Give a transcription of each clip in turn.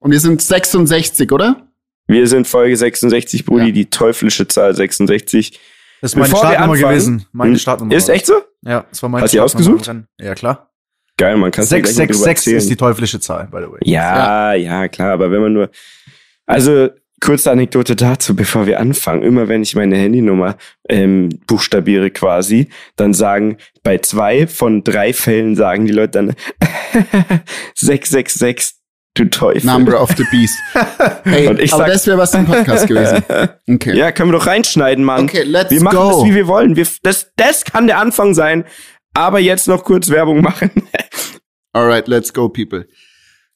Und wir sind 66, oder? Wir sind Folge 66, Brudi, ja. die teuflische Zahl 66. Das ist meine Bevor Startnummer gewesen. Meine hm? Startnummer. Ist echt so? Ja, das war meine Hast du ausgesucht? Ja, klar. Geil, man kann 666 ist die teuflische Zahl, by the way. Ja, ja, ja, klar, aber wenn man nur, also kurze Anekdote dazu, bevor wir anfangen. Immer wenn ich meine Handynummer ähm, buchstabiere quasi, dann sagen bei zwei von drei Fällen sagen die Leute dann 666 du Teufel. Number of the Beast. Hey, und ich aber sag, das wäre was im Podcast gewesen. Okay. Ja, können wir doch reinschneiden, Mann. Okay, let's wir machen go. das, wie wir wollen. Wir, das, das kann der Anfang sein. Aber jetzt noch kurz Werbung machen. Alright, let's go, people.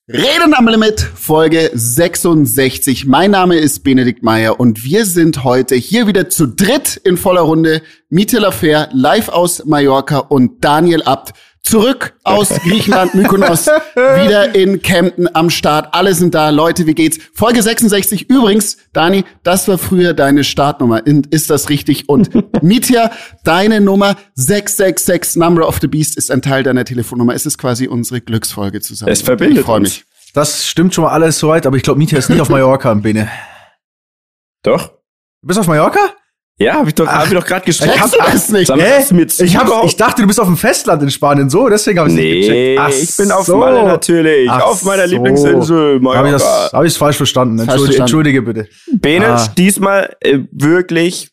Reden am Limit, Folge 66. Mein Name ist Benedikt Meyer und wir sind heute hier wieder zu dritt in voller Runde. Miete Fair live aus Mallorca und Daniel Abt zurück aus Griechenland, Mykonos, wieder in Kempten am Start. Alle sind da. Leute, wie geht's? Folge 66. Übrigens, Dani, das war früher deine Startnummer. Ist das richtig? Und Mitya, deine Nummer 666, Number of the Beast, ist ein Teil deiner Telefonnummer. Es ist quasi unsere Glücksfolge zusammen. Es verbindet ich freue mich. Das stimmt schon mal alles soweit, aber ich glaube, Mitya ist nicht auf Mallorca, Bene. Doch? Du bist auf Mallorca? Ja, hab ich doch, hab ich doch gerade gesprochen. Ich hab das nicht. Hä? Ich, hab, ich dachte, du bist auf dem Festland in Spanien, so, deswegen habe ich nee, nicht gecheckt. Ach ich bin auf so. Malle natürlich, Ach auf meiner so. Lieblingsinsel. Habe ich das hab ich's falsch verstanden. Entschuldige, Entschuldige bitte. Bene, ah. diesmal äh, wirklich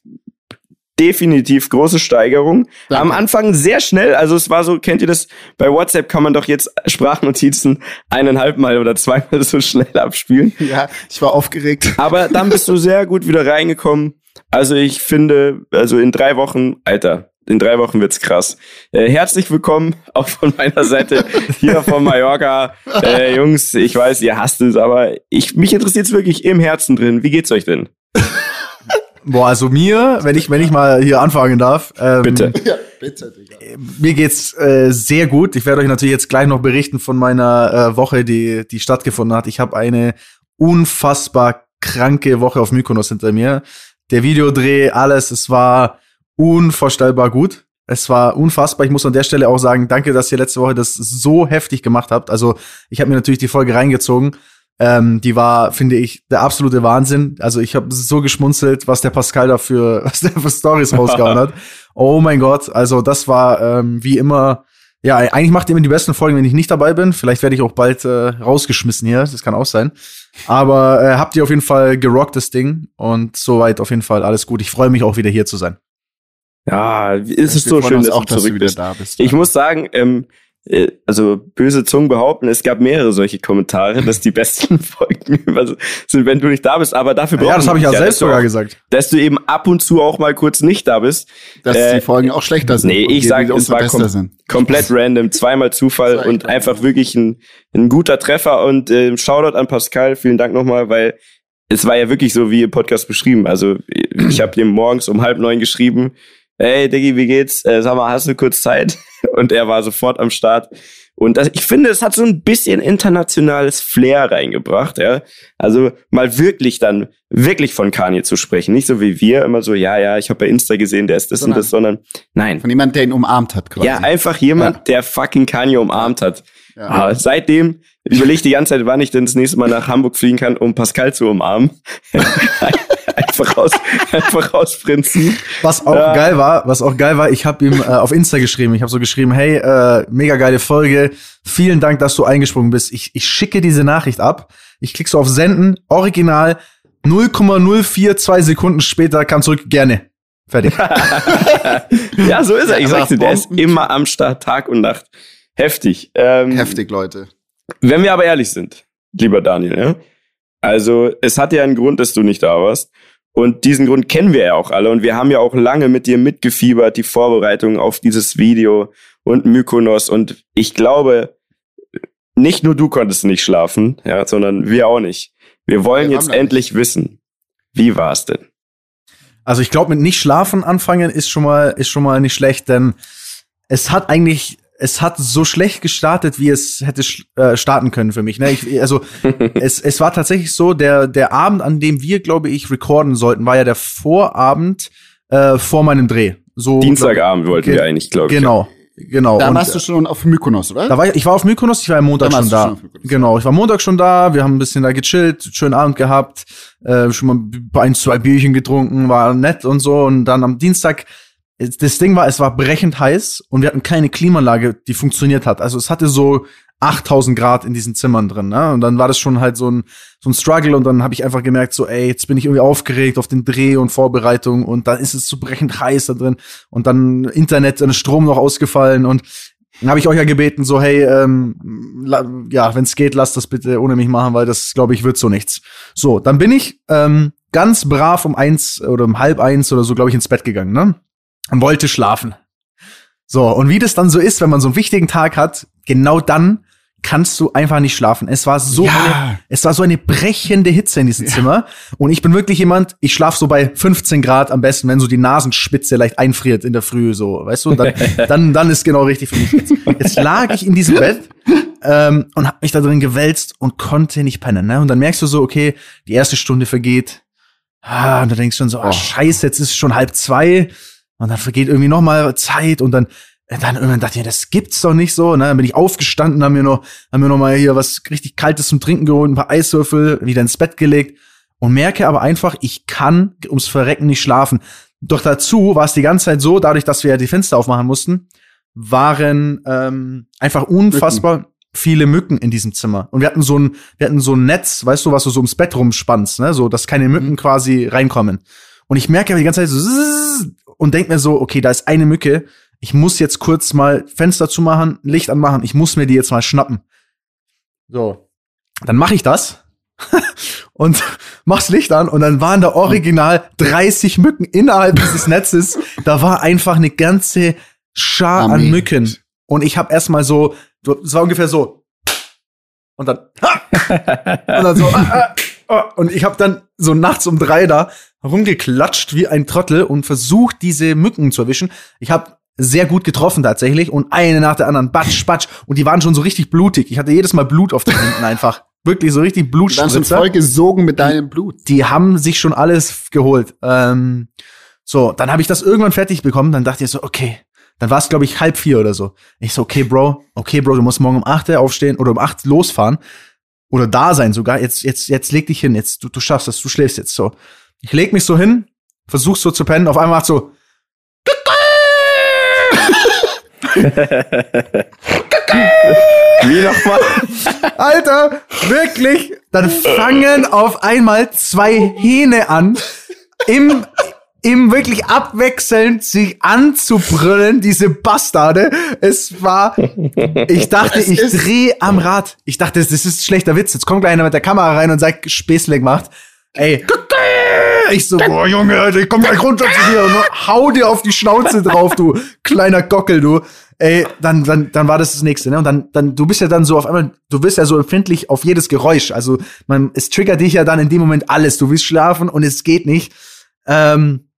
definitiv große Steigerung. Danke. Am Anfang sehr schnell, also es war so, kennt ihr das? Bei WhatsApp kann man doch jetzt Sprachnotizen eineinhalb Mal oder zweimal so schnell abspielen. Ja, ich war aufgeregt. Aber dann bist du sehr gut wieder reingekommen. Also ich finde, also in drei Wochen, Alter, in drei Wochen wird's krass. Äh, herzlich willkommen auch von meiner Seite hier von Mallorca. Äh, Jungs, ich weiß, ihr hasst es, aber ich, mich interessiert's wirklich im Herzen drin. Wie geht's euch denn? Boah, also mir, wenn ich, wenn ich mal hier anfangen darf. Ähm, bitte. Ja, bitte, Digga. Mir geht's äh, sehr gut. Ich werde euch natürlich jetzt gleich noch berichten von meiner äh, Woche, die, die stattgefunden hat. Ich habe eine unfassbar kranke Woche auf Mykonos hinter mir der Videodreh, alles, es war unvorstellbar gut. Es war unfassbar. Ich muss an der Stelle auch sagen, danke, dass ihr letzte Woche das so heftig gemacht habt. Also ich habe mir natürlich die Folge reingezogen. Ähm, die war, finde ich, der absolute Wahnsinn. Also ich habe so geschmunzelt, was der Pascal dafür, was der für Stories rausgehauen hat. Oh mein Gott, also das war ähm, wie immer ja, eigentlich macht ihr immer die besten Folgen, wenn ich nicht dabei bin. Vielleicht werde ich auch bald äh, rausgeschmissen hier. Das kann auch sein. Aber äh, habt ihr auf jeden Fall gerockt, das Ding. Und soweit auf jeden Fall alles gut. Ich freue mich auch wieder hier zu sein. Ja, es ist so schön, dass auch, dass du bist. Da bist. Ich muss sagen, ähm, äh, also böse Zungen behaupten, es gab mehrere solche Kommentare, dass die besten Folgen sind, wenn du nicht da bist. Aber dafür Ja, das habe ich ja selbst sogar gesagt. Dass du eben ab und zu auch mal kurz nicht da bist. Dass äh, die Folgen auch schlechter sind. Nee, ich sage, es war kom komplett random, zweimal Zufall und einfach wirklich ein, ein guter Treffer. Und äh, Shoutout an Pascal, vielen Dank nochmal, weil es war ja wirklich so wie im Podcast beschrieben. Also ich habe ihm morgens um halb neun geschrieben, hey Diggi, wie geht's? Äh, sag mal, hast du kurz Zeit? Und er war sofort am Start. Und das, ich finde, es hat so ein bisschen internationales Flair reingebracht, ja. Also mal wirklich dann, wirklich von Kanye zu sprechen. Nicht so wie wir immer so, ja, ja, ich habe bei Insta gesehen, der ist das sondern, und das, sondern nein. Von jemand, der ihn umarmt hat, quasi. Ja, einfach jemand, ja. der fucking Kanye umarmt hat. Ja. Aber seitdem überlege ich die ganze Zeit, wann ich denn das nächste Mal nach Hamburg fliegen kann, um Pascal zu umarmen. einfach raus, einfach rausprinzen. Was auch ja. geil war, was auch geil war, ich habe ihm äh, auf Insta geschrieben. Ich habe so geschrieben, hey, äh, mega geile Folge. Vielen Dank, dass du eingesprungen bist. Ich, ich schicke diese Nachricht ab. Ich klicke so auf Senden, original 0,042 Sekunden später kam zurück, gerne. Fertig. ja, so ist er. Ich sagte, der ist immer am Start, Tag und Nacht. Heftig. Ähm, Heftig, Leute. Wenn wir aber ehrlich sind, lieber Daniel, ja? Also, es hat ja einen Grund, dass du nicht da warst. Und diesen Grund kennen wir ja auch alle. Und wir haben ja auch lange mit dir mitgefiebert, die Vorbereitung auf dieses Video und Mykonos. Und ich glaube, nicht nur du konntest nicht schlafen, ja, sondern wir auch nicht. Wir wollen wir jetzt endlich nicht. wissen, wie war es denn? Also ich glaube, mit nicht schlafen anfangen ist schon mal ist schon mal nicht schlecht, denn es hat eigentlich es hat so schlecht gestartet, wie es hätte äh, starten können für mich. Ne? Ich, also es, es war tatsächlich so, der, der Abend, an dem wir, glaube ich, recorden sollten, war ja der Vorabend äh, vor meinem Dreh. So, Dienstagabend wollten wir eigentlich, glaube ich. Genau. Genau. Da warst du schon auf Mykonos, oder? Da war ich, ich war auf Mykonos, ich war am Montag schon da. Schon genau, ich war Montag schon da, wir haben ein bisschen da gechillt, schönen Abend gehabt, äh, schon mal ein, zwei Bierchen getrunken, war nett und so. Und dann am Dienstag, das Ding war, es war brechend heiß und wir hatten keine Klimaanlage, die funktioniert hat. Also es hatte so 8000 Grad in diesen Zimmern drin, ne? Und dann war das schon halt so ein, so ein Struggle und dann habe ich einfach gemerkt, so, ey, jetzt bin ich irgendwie aufgeregt auf den Dreh und Vorbereitung und dann ist es so brechend heiß da drin und dann Internet, dann Strom noch ausgefallen und dann habe ich euch ja gebeten, so, hey, ähm, ja, wenn es geht, lasst das bitte ohne mich machen, weil das, glaube ich, wird so nichts. So, dann bin ich ähm, ganz brav um eins oder um halb eins oder so, glaube ich, ins Bett gegangen, ne? Und wollte schlafen. So, und wie das dann so ist, wenn man so einen wichtigen Tag hat, genau dann kannst du einfach nicht schlafen. Es war so ja. eine, es war so eine brechende Hitze in diesem ja. Zimmer und ich bin wirklich jemand, ich schlaf so bei 15 Grad am besten, wenn so die Nasenspitze leicht einfriert in der Früh so, weißt du, und dann dann dann ist genau richtig für mich. Jetzt, jetzt lag ich in diesem Bett ähm, und hab mich da drin gewälzt und konnte nicht pennen, ne? Und dann merkst du so, okay, die erste Stunde vergeht. Ah, und du denkst schon so, ah, oh. scheiße, jetzt ist schon halb zwei und dann vergeht irgendwie noch mal Zeit und dann dann irgendwann dachte ich, das gibt's doch nicht so. Ne? Dann bin ich aufgestanden, haben mir noch, haben mir noch mal hier was richtig Kaltes zum Trinken geholt, ein paar Eiswürfel, wieder ins Bett gelegt und merke aber einfach, ich kann ums Verrecken nicht schlafen. Doch dazu war es die ganze Zeit so, dadurch, dass wir ja die Fenster aufmachen mussten, waren ähm, einfach unfassbar Mücken. viele Mücken in diesem Zimmer. Und wir hatten so ein, wir hatten so ein Netz, weißt du, was du so ums Bett rumspannst, ne? so dass keine Mücken mhm. quasi reinkommen. Und ich merke aber die ganze Zeit so und denk mir so, okay, da ist eine Mücke, ich muss jetzt kurz mal Fenster zumachen, Licht anmachen, ich muss mir die jetzt mal schnappen. So, dann mache ich das und mach's Licht an und dann waren da original 30 Mücken innerhalb dieses Netzes. Da war einfach eine ganze Schar Amen. an Mücken und ich habe erstmal so, es war ungefähr so und dann und dann so ah, ah, und ich habe dann so nachts um drei da rumgeklatscht wie ein Trottel und versucht diese Mücken zu erwischen. Ich habe sehr gut getroffen tatsächlich und eine nach der anderen, batsch, batsch. Und die waren schon so richtig blutig. Ich hatte jedes Mal Blut auf den Händen einfach. Wirklich so richtig Blutspritzer. Dann sind voll gesogen mit deinem Blut. Die haben sich schon alles geholt. Ähm, so, dann habe ich das irgendwann fertig bekommen. Dann dachte ich so, okay. Dann war es, glaube ich, halb vier oder so. Ich so, okay, Bro, okay, Bro, du musst morgen um acht aufstehen oder um acht losfahren. Oder da sein sogar. Jetzt, jetzt, jetzt leg dich hin. Jetzt, du, du schaffst das, du schläfst jetzt so. Ich leg mich so hin, versuch so zu pennen. Auf einmal macht so, Wie nochmal? Alter, wirklich, dann fangen auf einmal zwei Hähne an, im, im wirklich abwechselnd sich anzubrüllen, diese Bastarde. Es war, ich dachte, ich drehe am Rad. Ich dachte, das ist schlechter Witz. Jetzt kommt gleich einer mit der Kamera rein und sagt, Späßle gemacht. Ey, ich so, boah, Junge, ich komm gleich runter zu dir und hau dir auf die Schnauze drauf, du kleiner Gockel, du. Ey, dann, dann, dann war das das nächste, ne? Und dann, dann, du bist ja dann so auf einmal, du bist ja so empfindlich auf jedes Geräusch. Also, man, es triggert dich ja dann in dem Moment alles. Du willst schlafen und es geht nicht. Ähm,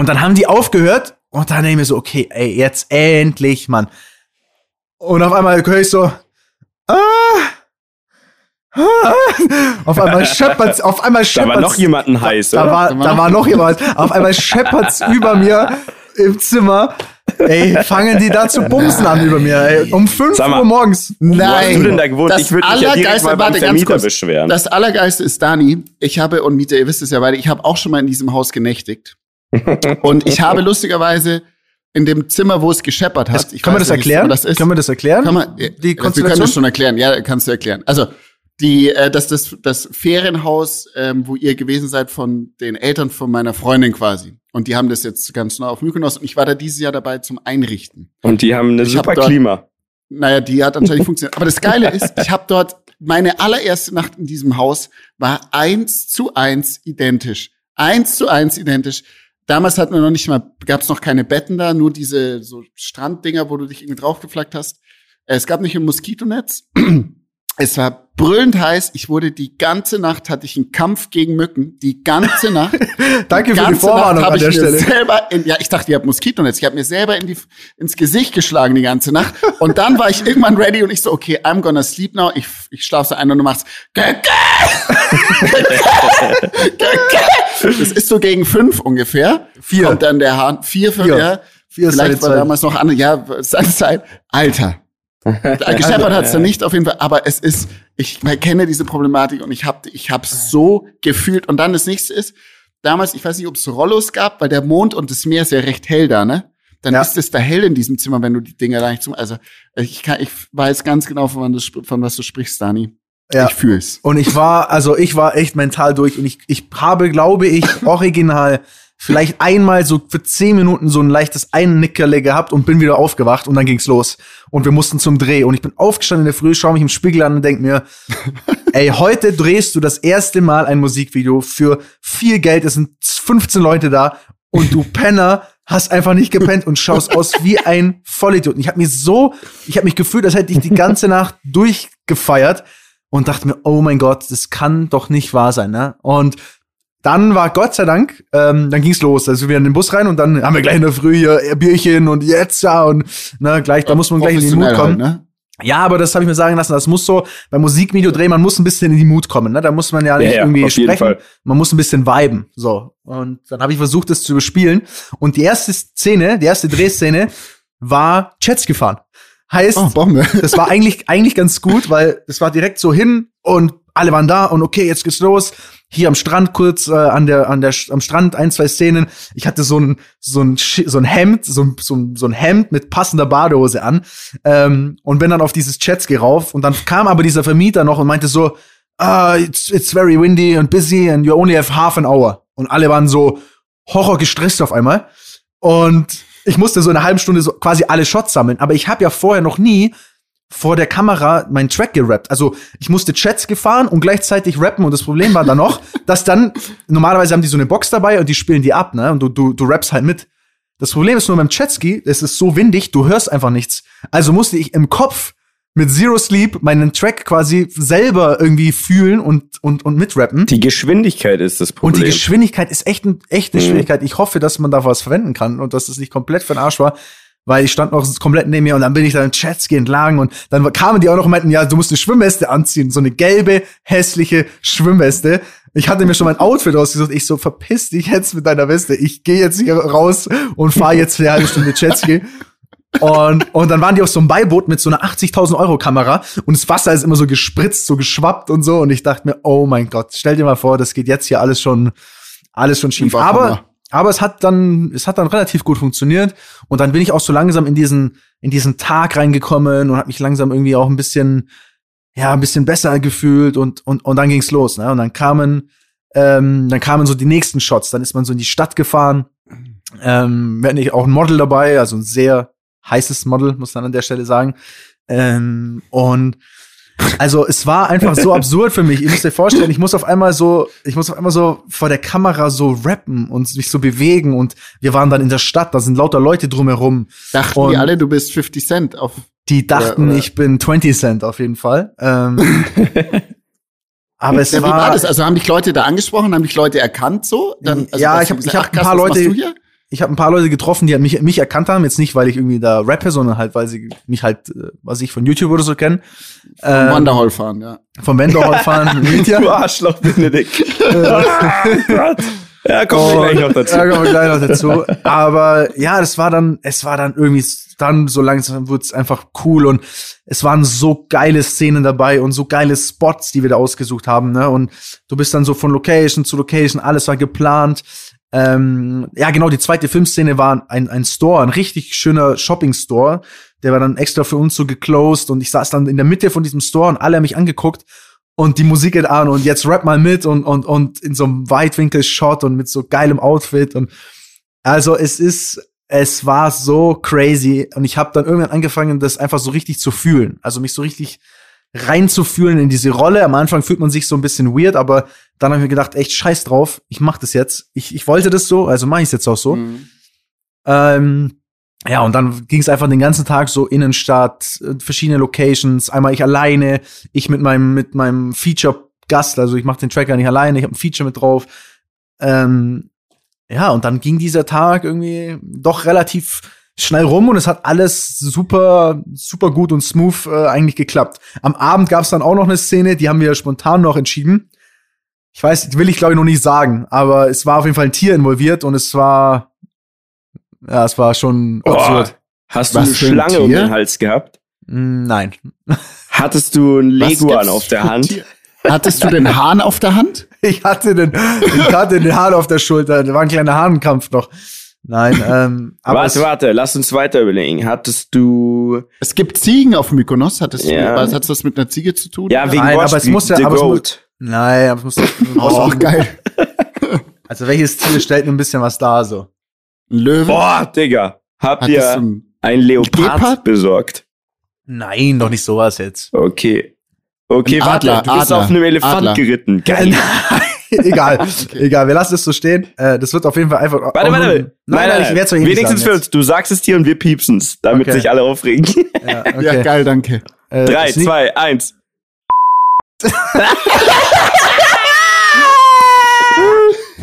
und dann haben die aufgehört und dann nehme ich so, okay, ey, jetzt endlich, Mann. Und auf einmal höre ich so, ah, auf einmal scheppert's, auf einmal scheppert's. Da war noch jemanden heiß, da, oder? Da war, da war noch jemand. Auf einmal scheppert's über mir im Zimmer. Ey, fangen die da zu bumsen an über mir, ey. Um 5 Uhr morgens. Nein. Wo hast du denn da gewohnt? Das ich würde mich ja direkt mal beim Vermieter beschweren. Das Allergeiste ist, Dani, ich habe, und Mieter, ihr wisst es ja beide, ich habe auch schon mal in diesem Haus genächtigt. Und ich habe lustigerweise in dem Zimmer, wo es gescheppert hat. Das, können wir das erklären? Das ist, können wir das erklären? Kann man, die wir können das schon erklären. Ja, kannst du erklären. Also, die, äh, das, das, das Ferienhaus, ähm, wo ihr gewesen seid von den Eltern von meiner Freundin quasi. Und die haben das jetzt ganz neu auf Mykonos und ich war da dieses Jahr dabei zum Einrichten. Und die haben eine ich super hab dort, Klima. Naja, die hat anscheinend funktioniert. Aber das Geile ist, ich habe dort meine allererste Nacht in diesem Haus war eins zu eins identisch. Eins zu eins identisch. Damals hatten wir noch nicht mal, gab es noch keine Betten da, nur diese so Stranddinger, wo du dich irgendwie draufgeflackt hast. Es gab nicht ein Moskitonetz. Es war brüllend heiß. Ich wurde die ganze Nacht hatte ich einen Kampf gegen Mücken. Die ganze Nacht. Danke die für die Vorwarnung an der Stelle. Selber in, ja, ich dachte, ihr habt Moskitonetz. Ich habe mir selber in die, ins Gesicht geschlagen die ganze Nacht. Und dann war ich irgendwann ready und ich so, okay, I'm gonna sleep now. Ich, ich schlaf so ein und du machst. das ist so gegen fünf ungefähr. Vier. Kommt dann der Hahn. Vier, fünf, Vier. ja Vielleicht war damals noch andere, ja, seine Zeit. Alter. Gescheppert hat es dann nicht auf jeden Fall, aber es ist, ich kenne diese Problematik und ich habe ich hab so gefühlt. Und dann das nächste ist, damals, ich weiß nicht, ob es Rollos gab, weil der Mond und das Meer ist ja recht hell da, ne? Dann ja. ist es da hell in diesem Zimmer, wenn du die Dinger da nicht zum. Also ich, kann, ich weiß ganz genau, von, du, von was du sprichst, Dani. Ja. Ich fühl's. Und ich war, also ich war echt mental durch und ich, ich habe, glaube ich, original vielleicht einmal so für zehn Minuten so ein leichtes Einnickerle gehabt und bin wieder aufgewacht und dann ging's los. Und wir mussten zum Dreh. Und ich bin aufgestanden in der Früh, schaue mich im Spiegel an und denk mir, ey, heute drehst du das erste Mal ein Musikvideo für viel Geld. Es sind 15 Leute da und du Penner hast einfach nicht gepennt und schaust aus wie ein Vollidiot. Und ich habe mich so, ich habe mich gefühlt, als hätte ich die ganze Nacht durchgefeiert und dachte mir, oh mein Gott, das kann doch nicht wahr sein, ne? Und dann war Gott sei Dank, ähm, dann ging's los. Also wir in den Bus rein und dann haben wir gleich in der Früh hier Bierchen und jetzt ja und ne, gleich, da muss man gleich in den Mut kommen. Halt, ne? Ja, aber das habe ich mir sagen lassen, das muss so beim Musikvideo drehen, man muss ein bisschen in die Mut kommen, ne? Da muss man ja nicht ja, irgendwie sprechen, man muss ein bisschen viben, so. Und dann habe ich versucht, das zu überspielen und die erste Szene, die erste Drehszene war Chats gefahren. Heißt, oh, das war eigentlich eigentlich ganz gut, weil es war direkt so hin und alle waren da und okay, jetzt geht's los. Hier am Strand kurz äh, an der an der am Strand ein zwei Szenen. Ich hatte so ein so ein so ein Hemd so ein, so ein, so ein Hemd mit passender Badehose an ähm, und bin dann auf dieses Jetski rauf und dann kam aber dieser Vermieter noch und meinte so ah it's, it's very windy and busy and you only have half an hour. Und alle waren so horror gestresst auf einmal. Und ich musste so eine halbe Stunde so quasi alle Shots sammeln aber ich habe ja vorher noch nie vor der Kamera meinen Track gerappt. Also ich musste Chats gefahren und gleichzeitig rappen und das Problem war dann noch, dass dann, normalerweise haben die so eine Box dabei und die spielen die ab, ne? Und du, du, du rappst halt mit. Das Problem ist nur beim Chatski, es ist so windig, du hörst einfach nichts. Also musste ich im Kopf mit Zero Sleep meinen Track quasi selber irgendwie fühlen und, und, und mitrappen. Die Geschwindigkeit ist das Problem. Und die Geschwindigkeit ist echt, ein, echt eine mhm. Schwierigkeit. Ich hoffe, dass man da was verwenden kann und dass es nicht komplett für den Arsch war weil ich stand noch komplett neben mir und dann bin ich da im Chatski entlang und dann kamen die auch noch und meinten, ja, du musst eine Schwimmweste anziehen, so eine gelbe, hässliche Schwimmweste. Ich hatte mir schon mein Outfit ausgesucht. Ich so, verpiss dich jetzt mit deiner Weste. Ich gehe jetzt hier raus und fahre jetzt für eine halbe Stunde Jetski. Und, und dann waren die auf so einem Beiboot mit so einer 80.000 Euro Kamera und das Wasser ist immer so gespritzt, so geschwappt und so. Und ich dachte mir, oh mein Gott, stell dir mal vor, das geht jetzt hier alles schon, alles schon schief. Aber aber es hat dann, es hat dann relativ gut funktioniert. Und dann bin ich auch so langsam in diesen, in diesen Tag reingekommen und habe mich langsam irgendwie auch ein bisschen, ja, ein bisschen besser gefühlt und, und, und dann ging's los, ne? Und dann kamen, ähm, dann kamen so die nächsten Shots. Dann ist man so in die Stadt gefahren. Ähm, wir hatten auch ein Model dabei, also ein sehr heißes Model, muss man an der Stelle sagen. Ähm, und also es war einfach so absurd für mich. Ihr müsst euch vorstellen, ich muss auf einmal so, ich muss auf einmal so vor der Kamera so rappen und mich so bewegen und wir waren dann in der Stadt, da sind lauter Leute drumherum. Dachten und die alle, du bist 50 Cent auf. Die dachten, oder, oder? ich bin 20 Cent auf jeden Fall. Ähm, aber es ja, war, war das? Also haben dich Leute da angesprochen, haben dich Leute erkannt so? Dann, also ja, ich habe ich hab ein paar Leute ich habe ein paar Leute getroffen, die mich, mich erkannt haben. Jetzt nicht, weil ich irgendwie da rappe, sondern halt, weil sie mich halt, äh, was ich von YouTube oder so kennen. Vom ähm, Wanderhall fahren, ja. Vom Wanderhall fahren. du Arschloch, Benedikt. Ja, kommen wir gleich noch dazu. Ja, kommen wir gleich noch dazu. Aber ja, das war dann, es war dann irgendwie, dann so langsam wurde es einfach cool und es waren so geile Szenen dabei und so geile Spots, die wir da ausgesucht haben. Ne? Und du bist dann so von Location zu Location, alles war geplant. Ähm, ja, genau, die zweite Filmszene war ein, ein Store, ein richtig schöner Shopping-Store. Der war dann extra für uns so geclosed und ich saß dann in der Mitte von diesem Store und alle haben mich angeguckt und die Musik geht an und jetzt rap mal mit und, und, und in so einem Weitwinkel-Shot und mit so geilem Outfit und also es ist, es war so crazy und ich habe dann irgendwann angefangen, das einfach so richtig zu fühlen. Also mich so richtig reinzufühlen in diese Rolle. Am Anfang fühlt man sich so ein bisschen weird, aber dann habe ich mir gedacht, echt scheiß drauf, ich mach das jetzt. Ich, ich wollte das so, also mache ich es jetzt auch so. Mhm. Ähm, ja, und dann ging es einfach den ganzen Tag so Innenstadt, verschiedene Locations, einmal ich alleine, ich mit meinem mit meinem Feature Gast, also ich mache den Tracker nicht alleine, ich habe ein Feature mit drauf. Ähm, ja, und dann ging dieser Tag irgendwie doch relativ schnell rum und es hat alles super, super gut und smooth äh, eigentlich geklappt. Am Abend gab es dann auch noch eine Szene, die haben wir spontan noch entschieden. Ich weiß, will ich glaube ich noch nicht sagen, aber es war auf jeden Fall ein Tier involviert und es war Ja, es war schon oh, absurd. Hast du Was eine Schlange ein um den Hals gehabt? Mm, nein. Hattest du einen Leguan auf der Hand? Hattest du den Hahn auf der Hand? Ich hatte den, ich hatte den Hahn auf der Schulter. Da war ein kleiner Hahnenkampf noch. Nein, ähm, aber warte, warte, lass uns weiter überlegen. Hattest du? Es gibt Ziegen auf Mykonos. Hattest ja. du? Was hat das mit einer Ziege zu tun? Ja, wegen Nein, aber es muss ja, aber es muss, Nein, aber es muss. oh, geil. Also welches Tier stellt ein bisschen was da so? Ein Löwe. Boah, Digga, habt ihr ein, ein Leopard Gepard? besorgt? Nein, doch nicht sowas jetzt. Okay. Okay, warte, Adler, du bist Adler, auf einem Elefant Adler. geritten. Geil. egal, okay. egal, wir lassen es so stehen. Äh, das wird auf jeden Fall einfach. Warte, warte, nein, nein, nein, ich werde Wenigstens für uns. Du sagst es dir und wir piepsen's, damit okay. sich alle aufregen. Ja, okay. ja geil, danke. Äh, Drei, zwei, eins.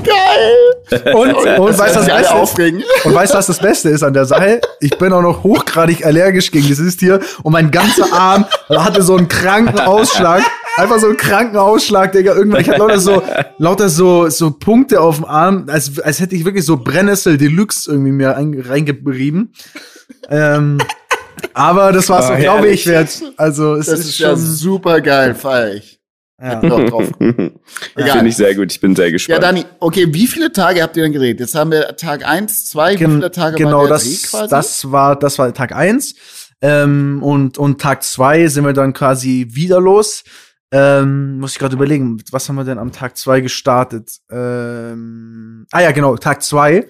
Geil! Und, und weißt du, was das Beste aufregen. ist? Und weißt du, was das Beste ist an der Sache? Ich bin auch noch hochgradig allergisch gegen dieses Tier und mein ganzer Arm hatte so einen kranken Ausschlag. Einfach so einen kranken Ausschlag, Digga. Irgendwann, ich hatte lauter so, lauter so, so Punkte auf dem Arm, als, als hätte ich wirklich so Brennnessel Deluxe irgendwie mir reingerieben. Ähm, aber das war so, oh, glaube ich, wert. Also, es das ist, ist schon ja super geil, feier ich. Ja. Noch drauf. Finde ich sehr gut. Ich bin sehr gespannt. Ja, Dani, okay, wie viele Tage habt ihr denn gedreht? Jetzt haben wir Tag eins, zwei, wie viele Tage genau, war der das, Dreh quasi? das war, das war Tag eins ähm, und, und Tag zwei sind wir dann quasi wieder los. Ähm, muss ich gerade überlegen, was haben wir denn am Tag zwei gestartet? Ähm, ah ja, genau, Tag zwei.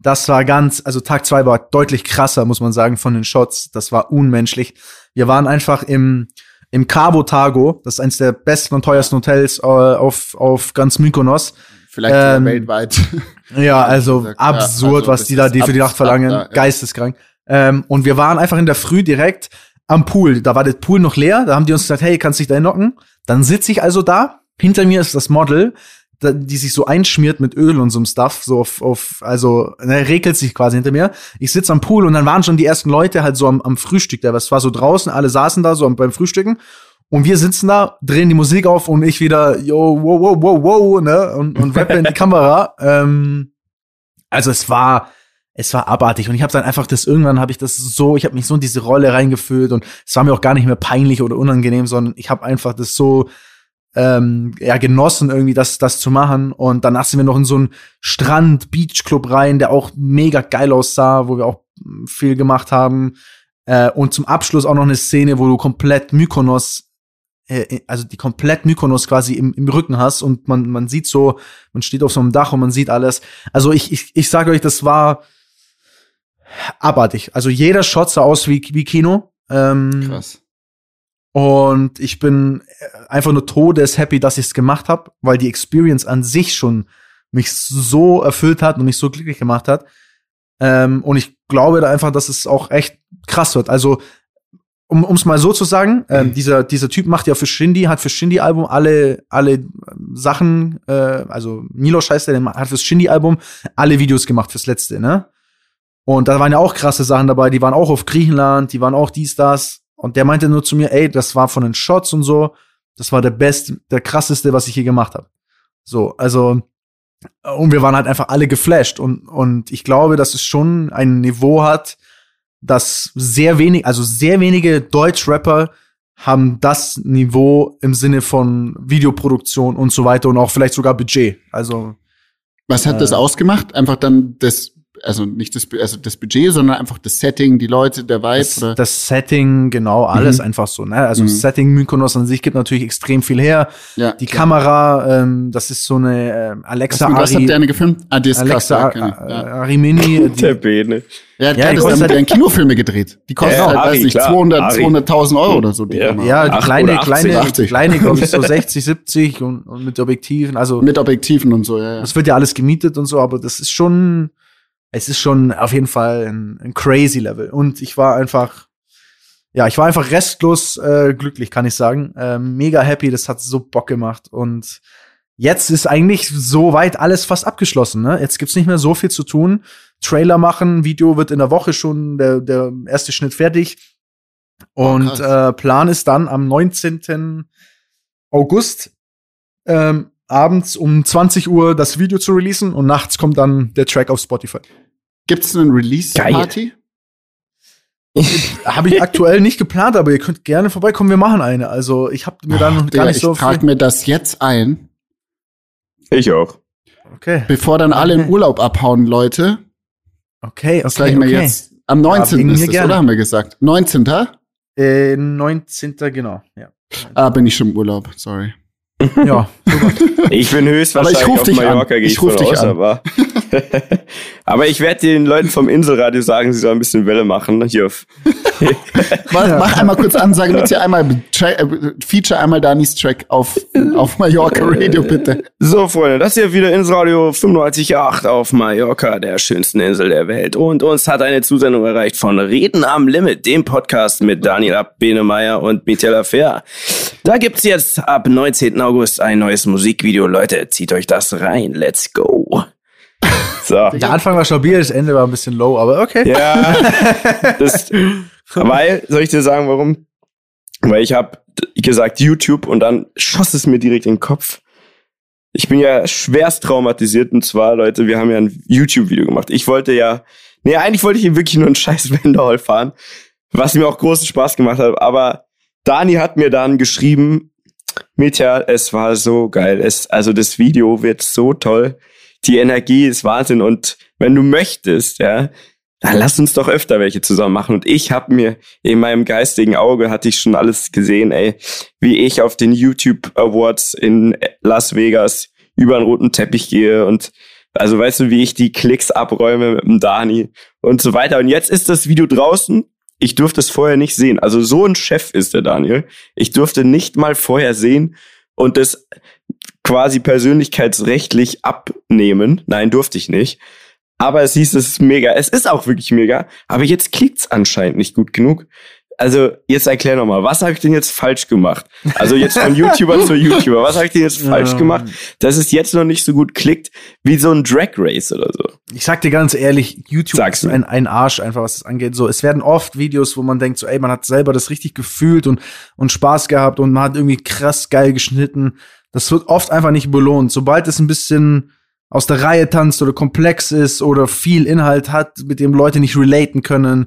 Das war ganz, also Tag zwei war deutlich krasser, muss man sagen, von den Shots. Das war unmenschlich. Wir waren einfach im, im Cabo Tago. Das ist eines der besten und teuersten Hotels äh, auf, auf ganz Mykonos. Vielleicht ähm, weltweit. Ja, also absurd, ja, also was die da die für die Nacht verlangen. Da, ja. Geisteskrank. Ähm, und wir waren einfach in der Früh direkt am Pool. Da war der Pool noch leer. Da haben die uns gesagt, hey, kannst du dich da hinlocken? Dann sitze ich also da. Hinter mir ist das Model die sich so einschmiert mit Öl und so einem Stuff, so auf, auf also ne, regelt sich quasi hinter mir. Ich sitze am Pool und dann waren schon die ersten Leute halt so am, am Frühstück. Da was war so draußen, alle saßen da so beim Frühstücken und wir sitzen da, drehen die Musik auf und ich wieder, yo, wow, wow, wow, wow, ne, und, und rappe in die Kamera. Ähm, also es war, es war abartig und ich habe dann einfach das irgendwann habe ich das so, ich habe mich so in diese Rolle reingefühlt und es war mir auch gar nicht mehr peinlich oder unangenehm, sondern ich habe einfach das so ähm, ja, genossen, irgendwie das, das zu machen. Und danach sind wir noch in so einen Strand-Beach-Club rein, der auch mega geil aussah, wo wir auch viel gemacht haben. Äh, und zum Abschluss auch noch eine Szene, wo du komplett Mykonos, äh, also die komplett Mykonos quasi im, im Rücken hast und man, man sieht so, man steht auf so einem Dach und man sieht alles. Also ich, ich, ich sage euch, das war abartig. Also jeder Shot sah aus wie, wie Kino. Ähm, Krass. Und ich bin einfach nur todeshappy, dass ich es gemacht habe, weil die Experience an sich schon mich so erfüllt hat und mich so glücklich gemacht hat. Ähm, und ich glaube da einfach, dass es auch echt krass wird. Also, um es mal so zu sagen, ähm, mhm. dieser, dieser Typ macht ja für Shindy, hat für Shindy-Album alle, alle Sachen, äh, also Milos heißt der, hat fürs Shindy-Album alle Videos gemacht fürs letzte, ne? Und da waren ja auch krasse Sachen dabei, die waren auch auf Griechenland, die waren auch dies, das. Und der meinte nur zu mir, ey, das war von den Shots und so, das war der beste, der krasseste, was ich hier gemacht habe. So, also und wir waren halt einfach alle geflasht und und ich glaube, dass es schon ein Niveau hat, dass sehr wenig, also sehr wenige Deutsch-Rapper haben das Niveau im Sinne von Videoproduktion und so weiter und auch vielleicht sogar Budget. Also was hat äh, das ausgemacht? Einfach dann das also nicht das, also das Budget, sondern einfach das Setting, die Leute, der Vibe. Das, oder? das Setting, genau, alles mhm. einfach so. Ne? Also mhm. Setting Mykonos an sich gibt natürlich extrem viel her. Ja, die klar. Kamera, ähm, das ist so eine äh, Alexa was, Ari. Was habt ihr eine gefilmt? Ah, die ist Alexa krass, ja, ja. Arimini. Der Bene. Ja, ja, das haben halt Kinofilme gedreht. Die kosten ja, halt, Ari, weiß nicht, 200, 200.000 Euro oder so. Die ja, ja die kleine, 80, kleine, 80. kleine, glaube ich, so 60, 70 und, und mit Objektiven. Also mit Objektiven und so, ja, ja. Das wird ja alles gemietet und so, aber das ist schon es ist schon auf jeden Fall ein, ein crazy Level. Und ich war einfach, ja, ich war einfach restlos äh, glücklich, kann ich sagen. Ähm, mega happy, das hat so Bock gemacht. Und jetzt ist eigentlich soweit alles fast abgeschlossen. Ne? Jetzt gibt's nicht mehr so viel zu tun. Trailer machen, Video wird in der Woche schon der, der erste Schnitt fertig. Und oh, äh, Plan ist dann am 19. August ähm, abends um 20 Uhr das Video zu releasen und nachts kommt dann der Track auf Spotify. Gibt's eine Release-Party? habe ich aktuell nicht geplant, aber ihr könnt gerne vorbeikommen, wir machen eine. Also ich habe mir da noch gar nicht so. Ich trage mir das jetzt ein. Ich auch. Okay. Bevor dann alle in Urlaub abhauen, Leute. Okay, okay. Sag ich mir okay. jetzt. Am 19. Ja, ist es, oder haben wir gesagt? 19. Äh, 19. genau, ja. Ah, bin ich schon im Urlaub, sorry. Ja, ich bin höchstwahrscheinlich ich ruf auf Mallorca, an. Ich ruf dich raus, an. Aber, aber ich werde den Leuten vom Inselradio sagen, sie sollen ein bisschen Welle machen. Hier auf mach, einmal kurz Ansage, mit hier einmal äh, Feature einmal Danis Track auf, auf Mallorca Radio, bitte. So, Freunde, das hier wieder Inselradio 95.8 auf Mallorca, der schönsten Insel der Welt. Und uns hat eine Zusendung erreicht von Reden am Limit, dem Podcast mit Daniel Ab, Benemeyer und Michael Fair. Da gibt's jetzt ab 19. August ein neues Musikvideo. Leute, zieht euch das rein. Let's go. So. Der Anfang war stabil, das Ende war ein bisschen low, aber okay. Ja. Das, weil, soll ich dir sagen, warum? Weil ich habe gesagt YouTube und dann schoss es mir direkt in den Kopf. Ich bin ja schwerst traumatisiert und zwar, Leute, wir haben ja ein YouTube-Video gemacht. Ich wollte ja, nee, eigentlich wollte ich hier wirklich nur einen scheiß Wendehall fahren, was mir auch großen Spaß gemacht hat, aber Dani hat mir dann geschrieben, Mitya, es war so geil. Es, also das Video wird so toll. Die Energie ist Wahnsinn. Und wenn du möchtest, ja, dann lass uns doch öfter welche zusammen machen. Und ich habe mir in meinem geistigen Auge hatte ich schon alles gesehen, ey, wie ich auf den YouTube Awards in Las Vegas über einen roten Teppich gehe und also weißt du, wie ich die Klicks abräume mit dem Dani und so weiter. Und jetzt ist das Video draußen ich durfte es vorher nicht sehen. Also so ein Chef ist der Daniel. Ich durfte nicht mal vorher sehen und das quasi persönlichkeitsrechtlich abnehmen. Nein, durfte ich nicht. Aber es hieß, es ist mega. Es ist auch wirklich mega. Aber jetzt klickt's anscheinend nicht gut genug also jetzt erklär nochmal, was habe ich denn jetzt falsch gemacht? Also jetzt von YouTuber zu YouTuber, was habe ich denn jetzt falsch gemacht, dass es jetzt noch nicht so gut klickt wie so ein Drag Race oder so? Ich sag dir ganz ehrlich, YouTube Sag's ist ein, ein Arsch einfach, was das angeht. So, es werden oft Videos, wo man denkt, so, ey, man hat selber das richtig gefühlt und, und Spaß gehabt und man hat irgendwie krass geil geschnitten. Das wird oft einfach nicht belohnt. Sobald es ein bisschen aus der Reihe tanzt oder komplex ist oder viel Inhalt hat, mit dem Leute nicht relaten können,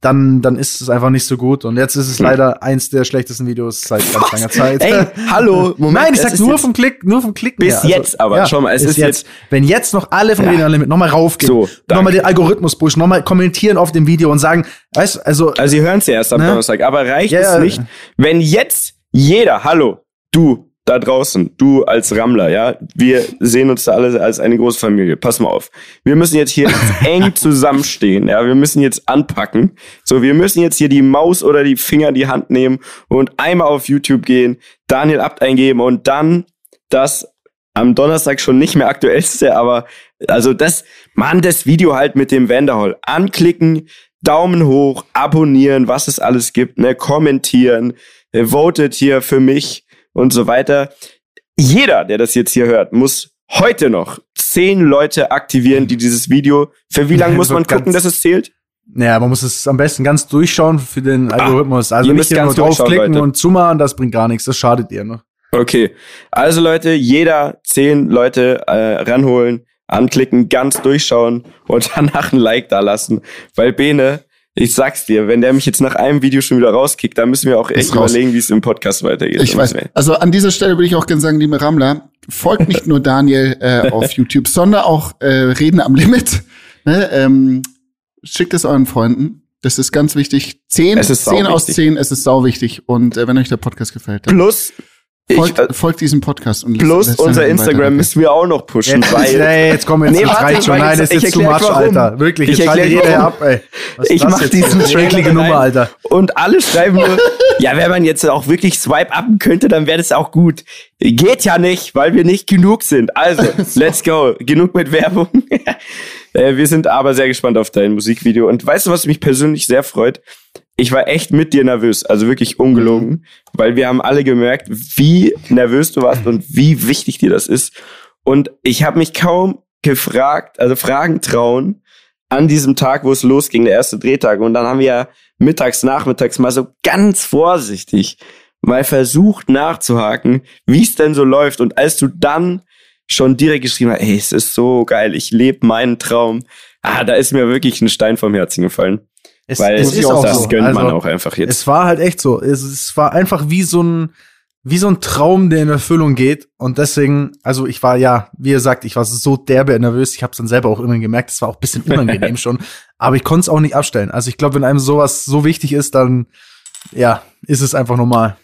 dann, dann ist es einfach nicht so gut. Und jetzt ist es leider eins der schlechtesten Videos seit ganz Was? langer Zeit. Ey, hallo, Moment. Nein, ich sag nur vom Klick, nur vom Klicken. Bis her. jetzt aber, ja, schau mal, es ist jetzt, jetzt. Wenn jetzt noch alle von ja. denen Limit nochmal raufgehen, so, nochmal den Algorithmus pushen, nochmal kommentieren auf dem Video und sagen, weißt also. Also, sie hören es ja erst am ne? Donnerstag, aber reicht ja, es nicht, wenn jetzt jeder, hallo, du, da draußen, du als Rammler, ja, wir sehen uns da alle als eine große Familie. Pass mal auf. Wir müssen jetzt hier eng zusammenstehen, ja, wir müssen jetzt anpacken. So, wir müssen jetzt hier die Maus oder die Finger in die Hand nehmen und einmal auf YouTube gehen, Daniel Abt eingeben und dann das am Donnerstag schon nicht mehr aktuellste, aber also das, Mann, das Video halt mit dem Wanderhall. Anklicken, Daumen hoch, abonnieren, was es alles gibt, ne, kommentieren, äh, votet hier für mich und so weiter. Jeder, der das jetzt hier hört, muss heute noch zehn Leute aktivieren, die dieses Video. Für wie lange muss man gucken, dass es zählt? Ja, man muss es am besten ganz durchschauen für den ah, Algorithmus. Also nicht nur draufklicken und zumachen, das bringt gar nichts, das schadet dir noch. Okay, also Leute, jeder zehn Leute äh, ranholen, anklicken, ganz durchschauen und danach ein Like da lassen, weil Bene ich sag's dir, wenn der mich jetzt nach einem Video schon wieder rauskickt, dann müssen wir auch echt überlegen, wie es im Podcast weitergeht. Ich weiß. Also an dieser Stelle würde ich auch gerne sagen, liebe Rammler, folgt nicht nur Daniel äh, auf YouTube, sondern auch äh, Reden am Limit. Ne? Ähm, schickt es euren Freunden. Das ist ganz wichtig. Zehn, zehn aus zehn, es ist sau wichtig. Und äh, wenn euch der Podcast gefällt. Dann Plus, Folgt, ich, äh, folgt diesem Podcast und Plus unser Instagram müssen wir auch noch pushen. Jetzt, weil, ey, jetzt komm jetzt, nee, das reicht schon. Nein, das ist jetzt zu much, Alter. Wirklich, ich erkläre jeder ab, ey. Was ich mach diesen schreckliche Nummer, Alter. Und alle schreiben nur, ja, wenn man jetzt auch wirklich swipe upen könnte, dann wäre das auch gut. Geht ja nicht, weil wir nicht genug sind. Also, let's go. Genug mit Werbung. Äh, wir sind aber sehr gespannt auf dein Musikvideo. Und weißt du, was mich persönlich sehr freut? Ich war echt mit dir nervös, also wirklich ungelogen, weil wir haben alle gemerkt, wie nervös du warst und wie wichtig dir das ist. Und ich habe mich kaum gefragt, also Fragen trauen an diesem Tag, wo es losging, der erste Drehtag. Und dann haben wir ja mittags, nachmittags mal so ganz vorsichtig mal versucht nachzuhaken, wie es denn so läuft. Und als du dann schon direkt geschrieben hast, ey, es ist so geil, ich lebe meinen Traum, ah, da ist mir wirklich ein Stein vom Herzen gefallen. Es, Weil es ist auch das so. gönnt also, man auch einfach jetzt. Es war halt echt so. Es, es war einfach wie so ein, wie so ein Traum, der in Erfüllung geht. Und deswegen, also ich war ja, wie ihr sagt, ich war so derbe nervös. Ich habe es dann selber auch immer gemerkt. Es war auch ein bisschen unangenehm schon. Aber ich konnte es auch nicht abstellen. Also ich glaube, wenn einem sowas so wichtig ist, dann ja, ist es einfach normal.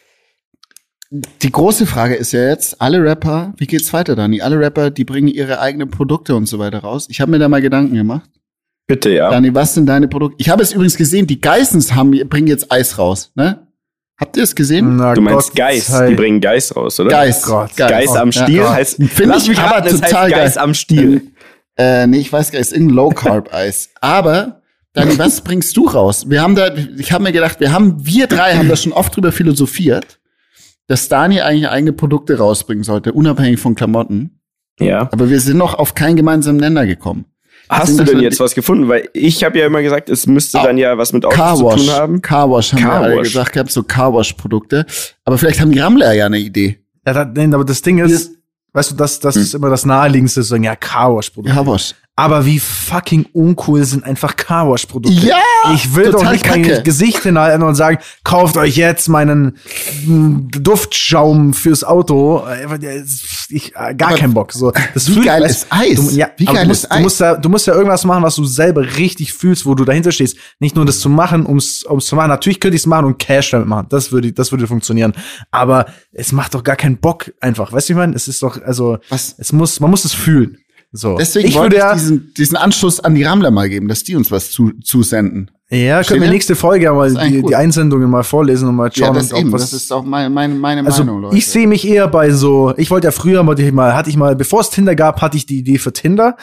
Die große Frage ist ja jetzt, alle Rapper, wie geht's weiter, Dani? Alle Rapper, die bringen ihre eigenen Produkte und so weiter raus. Ich habe mir da mal Gedanken gemacht. Bitte, ja. Dani, was sind deine Produkte? Ich habe es übrigens gesehen, die Geissens haben, bringen jetzt Eis raus, ne? Habt ihr es gesehen? Na, du meinst Gott Geist, sei. die bringen Geist raus, oder? Geist. Gott, Geist, Geist am Stiel ja, heißt, finde ich aber raten, total geil. Geist am Stiel. Äh, nee, ich weiß gar nicht, ist irgendein Low Carb Eis. Aber Dani, was bringst du raus? Wir haben da, ich habe mir gedacht, wir haben, wir drei haben da schon oft drüber philosophiert, dass Dani eigentlich eigene Produkte rausbringen sollte, unabhängig von Klamotten. Ja. Aber wir sind noch auf keinen gemeinsamen Nenner gekommen. Hast du denn jetzt was gefunden? Weil ich habe ja immer gesagt, es müsste dann ja was mit Autos zu tun haben. Carwash haben Car wir alle gesagt, gehabt, so Carwash-Produkte. Aber vielleicht haben die Rammler ja eine Idee. Ja, da, nein, aber das Ding ist, weißt du, das, das hm. ist immer das naheliegendste, so sagen, ja, Carwash-Produkte. Carwash. Aber wie fucking uncool sind einfach Carwash-Produkte. Ja! Ich will doch nicht Kacke. mein Gesicht hinhalten und sagen, kauft euch jetzt meinen mm, Duftschaum fürs Auto. Ich, äh, gar Aber keinen Bock. So, das wie geil ist Eis? Du, ja, wie geil ist Eis? Du musst, ja, du musst ja irgendwas machen, was du selber richtig fühlst, wo du dahinter stehst. Nicht nur das zu machen, ums, ums zu machen. Natürlich könnte ich es machen und Cash damit machen. Das würde, das würde funktionieren. Aber es macht doch gar keinen Bock einfach. Weißt du, ich meine? Es ist doch, also, was? es muss, man muss es fühlen. So. Deswegen ich wollte ich diesen, diesen Anschluss an die Rammler mal geben, dass die uns was zu, zusenden. Ja, können wir nächste Folge mal die, die Einsendungen mal vorlesen und mal schauen. Ja, das, eben, was, das ist auch meine, meine, meine also Meinung, Leute. Ich sehe mich eher bei so, ich wollte ja früher, wollte ich mal, hatte ich mal, bevor es Tinder gab, hatte ich die Idee für Tinder.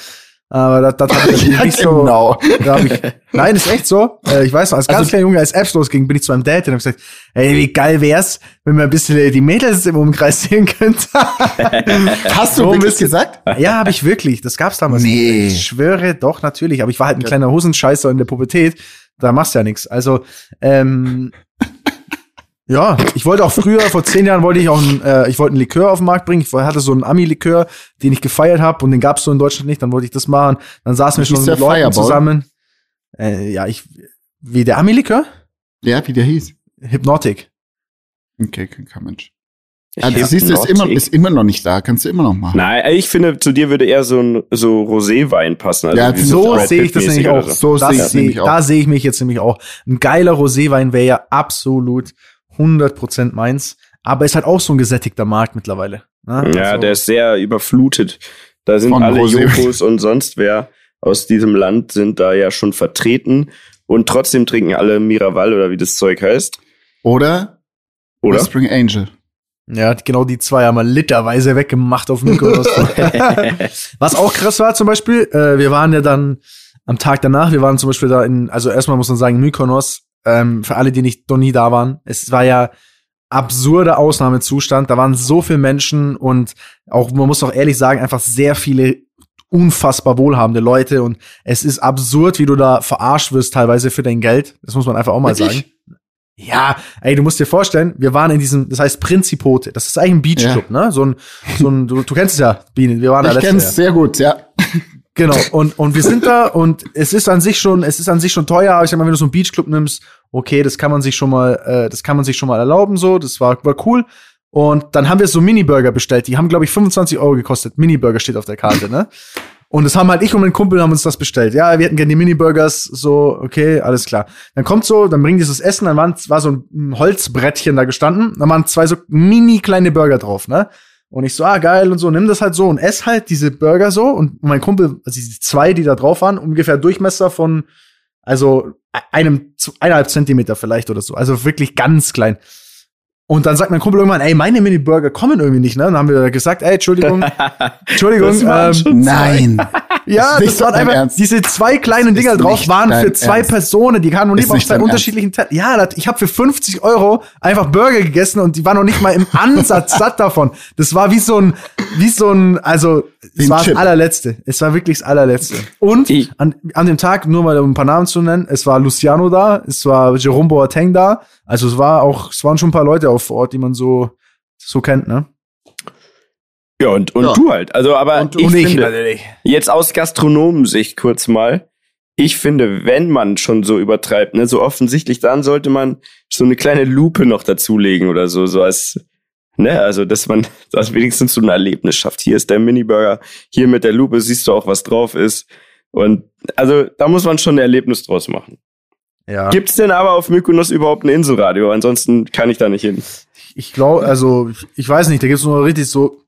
Aber das, das hat ja, nicht so. Genau. Da hab ich, nein, ist echt so. Äh, ich weiß noch, als ganz also, kleiner Junge, als Apps losging, bin ich zu meinem Dad und hab gesagt, ey, wie geil wär's, wenn man ein bisschen die Mädels im Umkreis sehen könnte. Hast du so wirklich gesagt? Ja, habe ich wirklich. Das gab's damals. Nee. Ich schwöre, doch, natürlich. Aber ich war halt ein kleiner Hosenscheißer in der Pubertät. Da machst du ja nichts. Also, ähm, ja, ich wollte auch früher, vor zehn Jahren wollte ich auch ein, äh, ich wollte einen Likör auf den Markt bringen. Ich hatte so einen Ami-Likör, den ich gefeiert habe und den gab's so in Deutschland nicht. Dann wollte ich das machen. Dann saßen wir schon mit Leuten Fireball? zusammen. Äh, ja, ich, wie der Ami-Likör? Ja, wie der hieß. Hypnotic. Okay, kein Mensch. Ja, du siehst, ist immer, ist immer noch nicht da, kannst du immer noch machen. Nein, ich finde, zu dir würde eher so ein so Roséwein passen. Also ja, so sehe ich das nämlich auch. So, so sehe ich nämlich auch. Da sehe ich mich jetzt nämlich auch. Ein geiler Roséwein wäre ja absolut 100% meins. Aber ist halt auch so ein gesättigter Markt mittlerweile. Ne? Ja, also, der ist sehr überflutet. Da sind alle Jokos und sonst wer aus diesem Land sind da ja schon vertreten. Und trotzdem trinken alle Miraval oder wie das Zeug heißt. Oder? Oder? Spring Angel. Ja, genau die zwei haben wir literweise weggemacht auf Mykonos. Was auch krass war zum Beispiel, äh, wir waren ja dann am Tag danach, wir waren zum Beispiel da in, also erstmal muss man sagen, Mykonos ähm, für alle, die nicht noch nie da waren. Es war ja absurder Ausnahmezustand. Da waren so viele Menschen und auch, man muss auch ehrlich sagen, einfach sehr viele unfassbar wohlhabende Leute und es ist absurd, wie du da verarscht wirst teilweise für dein Geld. Das muss man einfach auch mal Wirklich? sagen. Ja, ey, du musst dir vorstellen, wir waren in diesem, das heißt Principote. Das ist eigentlich ein Beachclub, ja. ne? So ein, so ein, du, du kennst es ja, Biene. Wir waren ich da Ich kenn's sehr gut, ja. Genau, und, und wir sind da und es ist an sich schon, es ist an sich schon teuer, aber ich sag mal, wenn du so einen Beachclub nimmst, okay, das kann man sich schon mal, äh, das kann man sich schon mal erlauben, so, das war, war cool. Und dann haben wir so Mini-Burger bestellt, die haben, glaube ich, 25 Euro gekostet. Mini-Burger steht auf der Karte, ne? Und das haben halt ich und mein Kumpel haben uns das bestellt. Ja, wir hätten gerne die Mini-Burgers, so, okay, alles klar. Dann kommt so, dann bringen die das Essen, dann waren, war so ein Holzbrettchen da gestanden, dann waren zwei so mini kleine Burger drauf, ne? Und ich so, ah, geil und so, nimm das halt so und ess halt diese Burger so. Und mein Kumpel, also die zwei, die da drauf waren, ungefähr Durchmesser von, also einem, eineinhalb Zentimeter vielleicht oder so. Also wirklich ganz klein. Und dann sagt mein Kumpel irgendwann, ey, meine Mini-Burger kommen irgendwie nicht, ne? dann haben wir gesagt, ey, Entschuldigung, Entschuldigung, ähm, nein. ja, das, das waren einfach, Ernst. diese zwei kleinen Dinger drauf waren für zwei Ernst. Personen, die kamen noch nicht mal auf zwei unterschiedlichen Teller. Ja, ich habe für 50 Euro einfach Burger gegessen und die waren noch nicht mal im Ansatz satt davon. Das war wie so ein, wie so ein, also, es war Chip. das allerletzte. Es war wirklich das allerletzte. Und an, an dem Tag, nur mal um ein paar Namen zu nennen, es war Luciano da, es war Jerome Boateng da, also es war auch, es waren schon ein paar Leute auf Ort, die man so, so kennt, ne? Ja, und, und ja. du halt. Also, aber und, ich, und ich finde, jetzt aus Gastronomensicht kurz mal, ich finde, wenn man schon so übertreibt, ne, so offensichtlich, dann sollte man so eine kleine Lupe noch dazulegen oder so, so als, ne, also dass man das wenigstens so ein Erlebnis schafft. Hier ist der Miniburger, hier mit der Lupe siehst du auch, was drauf ist. Und also da muss man schon ein Erlebnis draus machen. Ja. Gibt's denn aber auf Mykonos überhaupt ein Inselradio? Ansonsten kann ich da nicht hin. Ich glaube, also ich, ich, weiß nicht, da gibt's nur richtig so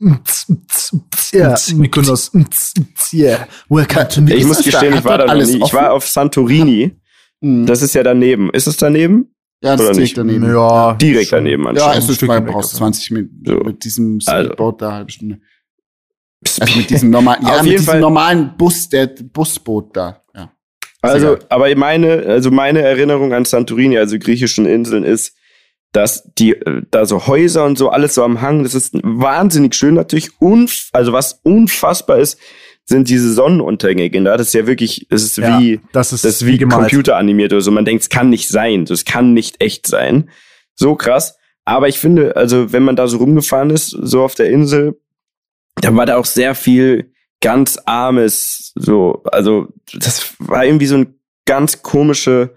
ja, Mykonos, yeah, welcome to Mykonos. Ich muss gestehen, ich war da noch nie. Ich war auf Santorini. Mhm. Das ist ja daneben. Ist es daneben? Ja, das ist direkt daneben. Ja, direkt schon. daneben anscheinend. Ja, es ist du brauchst 20 Minuten so. mit diesem Speedboat also. da halbe Stunde. Also mit diesem normalen, ja, mit diesem normalen Bus, der Busboot da. Ja. Also, aber meine, also meine Erinnerung an Santorini, also griechischen Inseln, ist, dass die äh, da so Häuser und so alles so am Hang, das ist wahnsinnig schön natürlich. Unf also was unfassbar ist, sind diese Sonnenuntergänge. Da das ist ja wirklich, es ist ja, wie das ist, das ist wie, wie computeranimiert oder so. Man denkt, es kann nicht sein, das kann nicht echt sein. So krass. Aber ich finde, also wenn man da so rumgefahren ist, so auf der Insel, dann war da auch sehr viel ganz armes, so, also das war irgendwie so ein ganz komische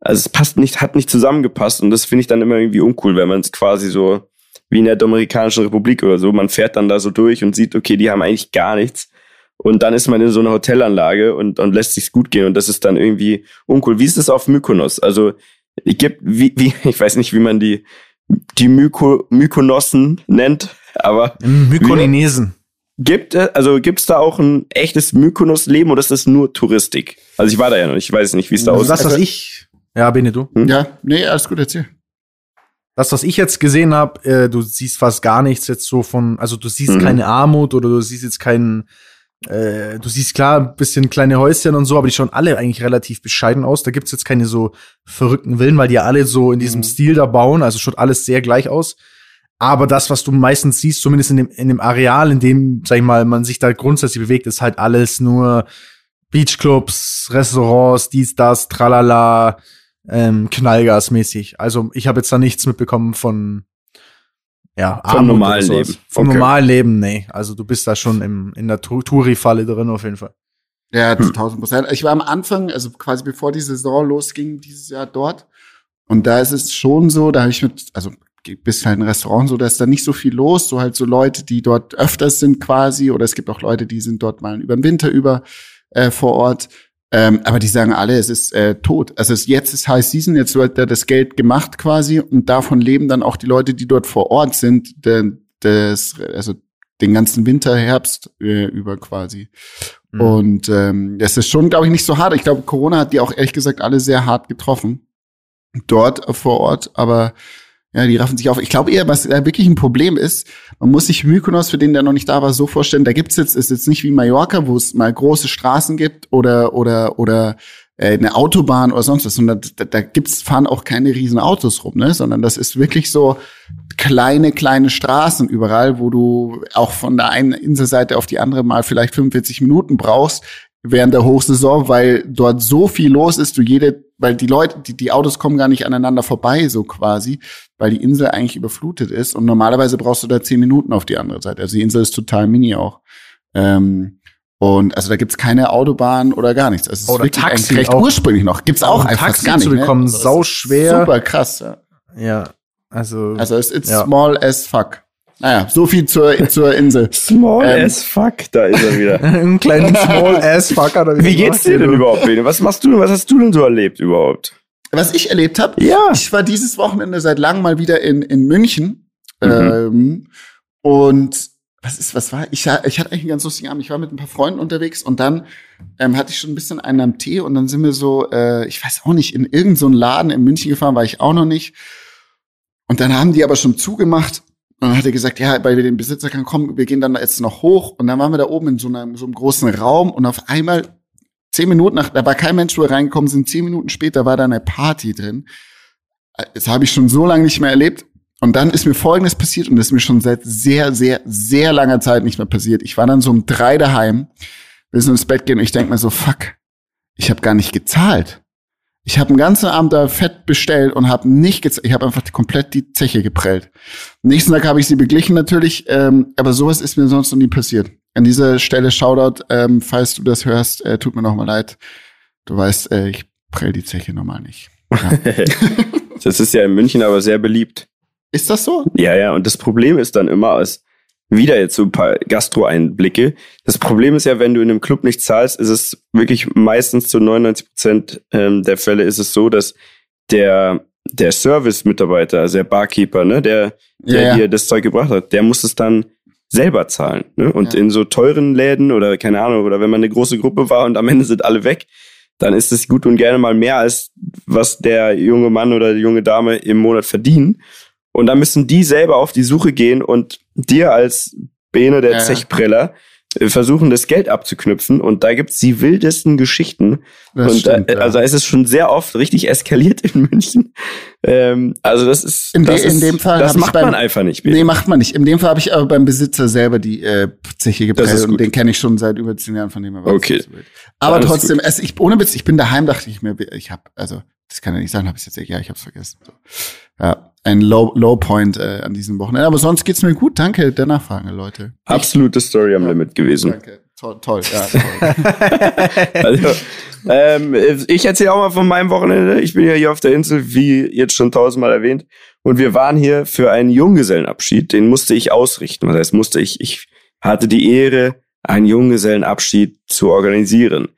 also es passt nicht, hat nicht zusammengepasst und das finde ich dann immer irgendwie uncool, wenn man es quasi so wie in der Dominikanischen Republik oder so, man fährt dann da so durch und sieht, okay, die haben eigentlich gar nichts. Und dann ist man in so einer Hotelanlage und, und lässt sich's gut gehen und das ist dann irgendwie uncool. Wie ist es auf Mykonos? Also, ich gibt, wie, wie, ich weiß nicht, wie man die, die Myko, Mykonossen nennt, aber. Mykoninesen. Gibt, also gibt's da auch ein echtes Mykonos-Leben oder ist das nur Touristik? Also ich war da ja noch, ich weiß nicht, wie es da aussieht. Das, was ich ja, Bene, du? Hm? Ja, nee, alles gut, erzähl. Das, was ich jetzt gesehen habe, äh, du siehst fast gar nichts jetzt so von, also du siehst mhm. keine Armut oder du siehst jetzt keinen, äh, du siehst klar ein bisschen kleine Häuschen und so, aber die schauen alle eigentlich relativ bescheiden aus. Da gibt's jetzt keine so verrückten Villen, weil die alle so in diesem mhm. Stil da bauen, also schaut alles sehr gleich aus. Aber das, was du meistens siehst, zumindest in dem, in dem Areal, in dem, sag ich mal, man sich da grundsätzlich bewegt, ist halt alles nur Beachclubs, Restaurants, dies, das, tralala, ähm, Knallgasmäßig. Also ich habe jetzt da nichts mitbekommen von ja, vom normalen Leben. Vom okay. normalen Leben, nee. Also du bist da schon im, in der Touri-Falle drin auf jeden Fall. Ja, hm. 1000 Prozent. Ich war am Anfang, also quasi bevor die Saison losging, dieses Jahr dort. Und da ist es schon so, da habe ich mit, also bist halt in Restaurant so, da ist da nicht so viel los, so halt so Leute, die dort öfters sind quasi, oder es gibt auch Leute, die sind dort mal über den Winter über äh, vor Ort. Ähm, aber die sagen alle, es ist äh, tot. Also es, jetzt ist High Season, jetzt wird da das Geld gemacht quasi und davon leben dann auch die Leute, die dort vor Ort sind, de, des, also den ganzen Winter, Herbst äh, über quasi. Mhm. Und ähm, das ist schon, glaube ich, nicht so hart. Ich glaube, Corona hat die auch ehrlich gesagt alle sehr hart getroffen. Dort vor Ort, aber ja, die raffen sich auf. Ich glaube eher, was da wirklich ein Problem ist, man muss sich Mykonos, für den der noch nicht da war, so vorstellen, da gibt's jetzt, ist jetzt nicht wie Mallorca, wo es mal große Straßen gibt oder, oder, oder äh, eine Autobahn oder sonst was, sondern da, da gibt's, fahren auch keine riesen Autos rum, ne? Sondern das ist wirklich so kleine, kleine Straßen überall, wo du auch von der einen Inselseite auf die andere mal vielleicht 45 Minuten brauchst, während der Hochsaison, weil dort so viel los ist, du jede, weil die Leute, die, die Autos kommen gar nicht aneinander vorbei, so quasi, weil die Insel eigentlich überflutet ist und normalerweise brauchst du da zehn Minuten auf die andere Seite. Also die Insel ist total mini auch. Ähm, und also da gibt's keine Autobahn oder gar nichts. Also es ist oder wirklich Taxi recht auch. ursprünglich noch. Gibt's auch, auch einfach Taxi gar nicht. zu bekommen, ne? sau schwer. Super krass. Ja. ja. Also, also es ist ja. small as fuck. Naja, so viel zur, zur Insel. Small ähm, as fuck, da ist er wieder. Ein kleinen Small as fucker. Wie geht's dir denn überhaupt, Bene? Was machst du, was hast du denn so erlebt überhaupt? Was ich erlebt habe? Ja. Ich war dieses Wochenende seit langem mal wieder in, in München. Mhm. Ähm, und was ist, was war? Ich, ich hatte eigentlich einen ganz lustigen Abend. Ich war mit ein paar Freunden unterwegs und dann ähm, hatte ich schon ein bisschen einen am Tee und dann sind wir so, äh, ich weiß auch nicht, in irgendeinen so Laden in München gefahren, war ich auch noch nicht. Und dann haben die aber schon zugemacht und dann hat er gesagt, ja, weil wir den Besitzer kann kommen, wir gehen dann jetzt noch hoch. Und dann waren wir da oben in so einem, so einem großen Raum und auf einmal zehn Minuten nach, da war kein Mensch, wo wir reingekommen sind, zehn Minuten später war da eine Party drin. Das habe ich schon so lange nicht mehr erlebt. Und dann ist mir Folgendes passiert und das ist mir schon seit sehr, sehr, sehr langer Zeit nicht mehr passiert. Ich war dann so um drei daheim, will so ins Bett gehen und ich denk mir so, fuck, ich habe gar nicht gezahlt. Ich habe einen ganzen Abend da Fett bestellt und habe nicht gezahlt. Ich habe einfach komplett die Zeche geprellt. Nächsten Tag habe ich sie beglichen natürlich, ähm, aber sowas ist mir sonst noch nie passiert. An dieser Stelle Shoutout, ähm, falls du das hörst, äh, tut mir noch mal leid. Du weißt, äh, ich prell die Zeche normal nicht. Ja. das ist ja in München aber sehr beliebt. Ist das so? Ja, ja. Und das Problem ist dann immer, als wieder jetzt so ein paar Gastro-Einblicke. Das Problem ist ja, wenn du in einem Club nicht zahlst, ist es wirklich meistens zu 99 Prozent ähm, der Fälle ist es so, dass der der Service-Mitarbeiter, also der Barkeeper, ne, der, der ja, ja. dir das Zeug gebracht hat, der muss es dann selber zahlen. Ne? Und ja. in so teuren Läden oder keine Ahnung, oder wenn man eine große Gruppe war und am Ende sind alle weg, dann ist es gut und gerne mal mehr als was der junge Mann oder die junge Dame im Monat verdienen. Und dann müssen die selber auf die Suche gehen und dir als Bene der ja. Zechpreller äh, versuchen, das Geld abzuknüpfen. Und da gibt's die wildesten Geschichten. Das und stimmt, da, ja. also es ist schon sehr oft richtig eskaliert in München. Ähm, also das ist, in, das de, in dem Fall das macht beim, man einfach nicht. Bene. Nee, macht man nicht. In dem Fall habe ich aber beim Besitzer selber die äh, Zeche geprellt und den kenne ich schon seit über zehn Jahren, von dem er war. Okay. Aber trotzdem, es, ich, ohne Witz, ich bin daheim, dachte ich mir, ich habe, also das kann ja nicht sein, habe ich jetzt ja, ich habe vergessen. So. Ja, ein Low, Low Point äh, an diesem Wochenende. Aber sonst geht's mir gut. Danke der Nachfrage, Leute. Absolute Story am ja, Limit gewesen. Danke. Toll, toll, ja, toll. also, ähm, ich erzähle auch mal von meinem Wochenende. Ich bin ja hier auf der Insel, wie jetzt schon tausendmal erwähnt. Und wir waren hier für einen Junggesellenabschied. Den musste ich ausrichten. Das heißt, musste ich, ich hatte die Ehre, einen Junggesellenabschied zu organisieren.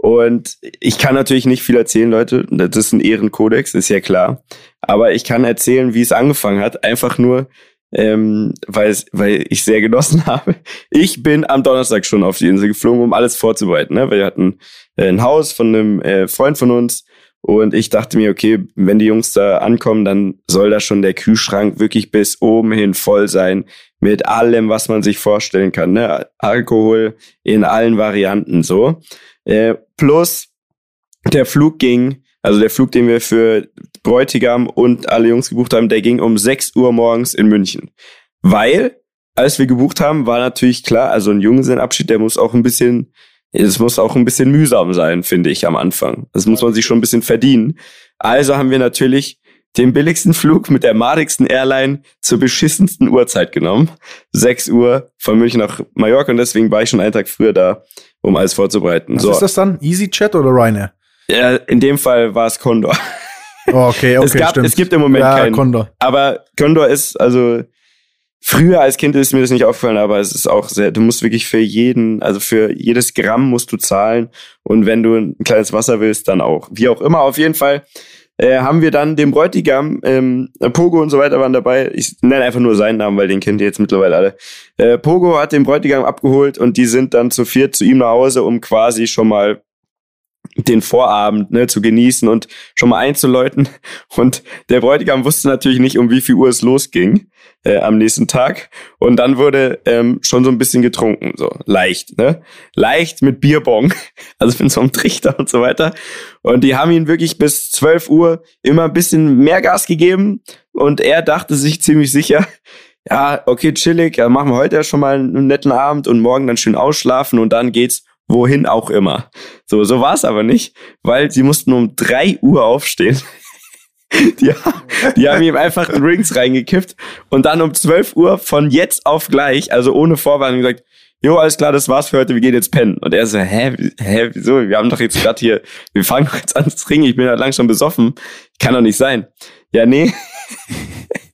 Und ich kann natürlich nicht viel erzählen, Leute. Das ist ein Ehrenkodex, ist ja klar. Aber ich kann erzählen, wie es angefangen hat. Einfach nur, ähm, weil, weil ich sehr genossen habe. Ich bin am Donnerstag schon auf die Insel geflogen, um alles vorzubereiten. Ne? Wir hatten äh, ein Haus von einem äh, Freund von uns und ich dachte mir, okay, wenn die Jungs da ankommen, dann soll da schon der Kühlschrank wirklich bis oben hin voll sein mit allem, was man sich vorstellen kann. Ne? Alkohol in allen Varianten so. Äh, plus der Flug ging, also der Flug, den wir für Bräutigam und alle Jungs gebucht haben, der ging um 6 Uhr morgens in München. Weil, als wir gebucht haben, war natürlich klar, also ein Junggesellenabschied, der muss auch ein bisschen, es muss auch ein bisschen mühsam sein, finde ich, am Anfang. Das muss man sich schon ein bisschen verdienen. Also haben wir natürlich den billigsten Flug mit der madigsten Airline zur beschissensten Uhrzeit genommen. 6 Uhr von München nach Mallorca und deswegen war ich schon einen Tag früher da um alles vorzubereiten. Was so. ist das dann? EasyChat oder Ryanair? Ja, in dem Fall war es Condor. Oh, okay, okay, es, gab, stimmt. es gibt im Moment ja, keinen. Condor. Aber Condor ist, also früher als Kind ist mir das nicht aufgefallen, aber es ist auch sehr, du musst wirklich für jeden, also für jedes Gramm musst du zahlen und wenn du ein kleines Wasser willst, dann auch. Wie auch immer, auf jeden Fall äh, haben wir dann den Bräutigam, ähm, Pogo und so weiter waren dabei. Ich nenne einfach nur seinen Namen, weil den kennt ihr jetzt mittlerweile alle. Äh, Pogo hat den Bräutigam abgeholt und die sind dann zu viert zu ihm nach Hause, um quasi schon mal den Vorabend ne, zu genießen und schon mal einzuläuten. Und der Bräutigam wusste natürlich nicht, um wie viel Uhr es losging äh, am nächsten Tag. Und dann wurde ähm, schon so ein bisschen getrunken, so leicht, ne? Leicht mit Bierbong, also mit so einem Trichter und so weiter. Und die haben ihn wirklich bis 12 Uhr immer ein bisschen mehr Gas gegeben. Und er dachte sich ziemlich sicher, ja, okay, chillig, ja, machen wir heute ja schon mal einen netten Abend und morgen dann schön ausschlafen und dann geht's wohin auch immer. So, so war es aber nicht, weil sie mussten um drei Uhr aufstehen. Die, die haben ihm einfach Drinks reingekippt und dann um 12 Uhr von jetzt auf gleich, also ohne Vorwarnung gesagt, jo, alles klar, das war's für heute, wir gehen jetzt pennen. Und er so, hä, hä, wieso? Wir haben doch jetzt gerade hier, wir fangen doch jetzt an zu trinken, ich bin ja lang schon besoffen. Kann doch nicht sein. Ja, nee.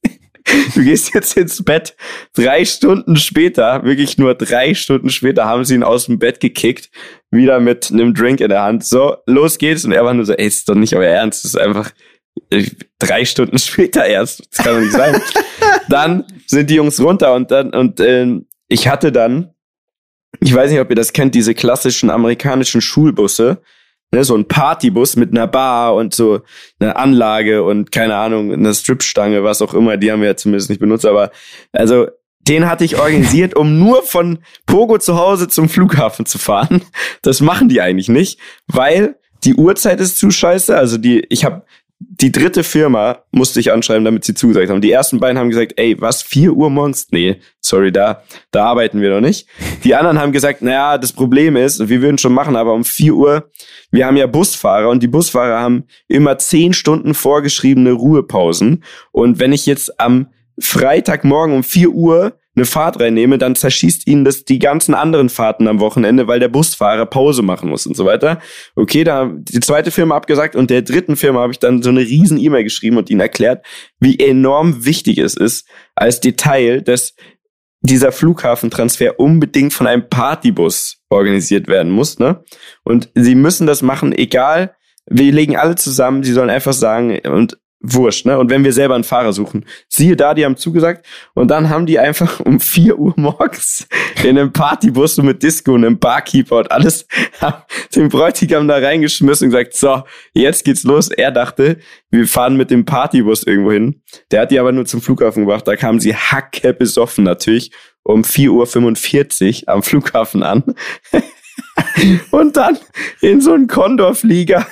du gehst jetzt ins Bett. Drei Stunden später, wirklich nur drei Stunden später, haben sie ihn aus dem Bett gekickt, wieder mit einem Drink in der Hand. So, los geht's. Und er war nur so, ey, ist doch nicht euer Ernst. Das ist einfach drei Stunden später erst. Das kann doch nicht sein. dann sind die Jungs runter und dann, und äh, ich hatte dann, ich weiß nicht, ob ihr das kennt, diese klassischen amerikanischen Schulbusse, ne, so ein Partybus mit einer Bar und so einer Anlage und keine Ahnung, eine Stripstange, was auch immer, die haben wir ja zumindest nicht benutzt, aber also den hatte ich organisiert, um nur von Pogo zu Hause zum Flughafen zu fahren. Das machen die eigentlich nicht, weil die Uhrzeit ist zu scheiße. Also die, ich habe die dritte Firma musste ich anschreiben, damit sie zugesagt haben. Die ersten beiden haben gesagt, ey, was, vier Uhr morgens? Nee, sorry, da, da arbeiten wir noch nicht. Die anderen haben gesagt, naja, das Problem ist, wir würden schon machen, aber um vier Uhr, wir haben ja Busfahrer und die Busfahrer haben immer zehn Stunden vorgeschriebene Ruhepausen. Und wenn ich jetzt am Freitagmorgen um vier Uhr eine Fahrt reinnehme, dann zerschießt ihnen das die ganzen anderen Fahrten am Wochenende, weil der Busfahrer Pause machen muss und so weiter. Okay, da die zweite Firma abgesagt und der dritten Firma habe ich dann so eine riesen E-Mail geschrieben und ihnen erklärt, wie enorm wichtig es ist, als Detail, dass dieser Flughafentransfer unbedingt von einem Partybus organisiert werden muss, ne? Und sie müssen das machen, egal, wir legen alle zusammen, sie sollen einfach sagen, und wurscht, ne? Und wenn wir selber einen Fahrer suchen, siehe da, die haben zugesagt und dann haben die einfach um vier Uhr morgens in einem Partybus mit Disco und einem Barkeeper und alles den Bräutigam da reingeschmissen und gesagt, so, jetzt geht's los. Er dachte, wir fahren mit dem Partybus irgendwo hin. Der hat die aber nur zum Flughafen gebracht. Da kamen sie hacke besoffen natürlich um 4.45 Uhr am Flughafen an. und dann in so einen Condor-Flieger